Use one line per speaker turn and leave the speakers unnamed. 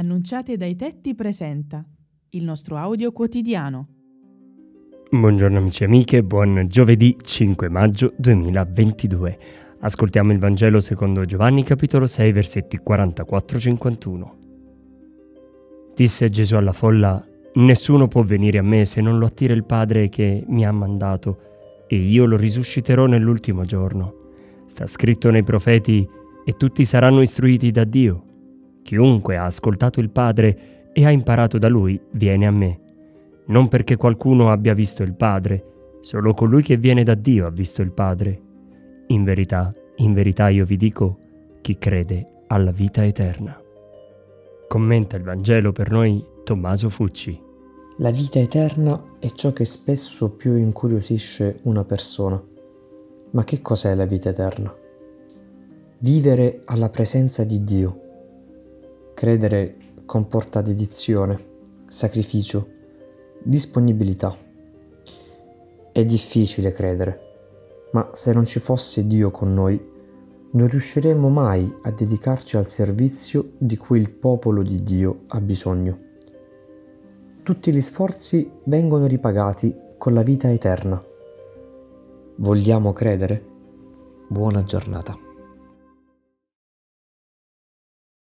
Annunciate dai tetti presenta il nostro audio quotidiano.
Buongiorno amici e amiche, buon giovedì 5 maggio 2022. Ascoltiamo il Vangelo secondo Giovanni capitolo 6 versetti 44-51. Disse Gesù alla folla, Nessuno può venire a me se non lo attira il Padre che mi ha mandato, e io lo risusciterò nell'ultimo giorno. Sta scritto nei profeti, e tutti saranno istruiti da Dio. Chiunque ha ascoltato il Padre e ha imparato da Lui viene a me. Non perché qualcuno abbia visto il Padre, solo colui che viene da Dio ha visto il Padre. In verità, in verità io vi dico, chi crede alla vita eterna. Commenta il Vangelo per noi Tommaso Fucci.
La vita eterna è ciò che spesso più incuriosisce una persona. Ma che cos'è la vita eterna? Vivere alla presenza di Dio Credere comporta dedizione, sacrificio, disponibilità. È difficile credere, ma se non ci fosse Dio con noi, non riusciremmo mai a dedicarci al servizio di cui il popolo di Dio ha bisogno. Tutti gli sforzi vengono ripagati con la vita eterna. Vogliamo credere? Buona giornata.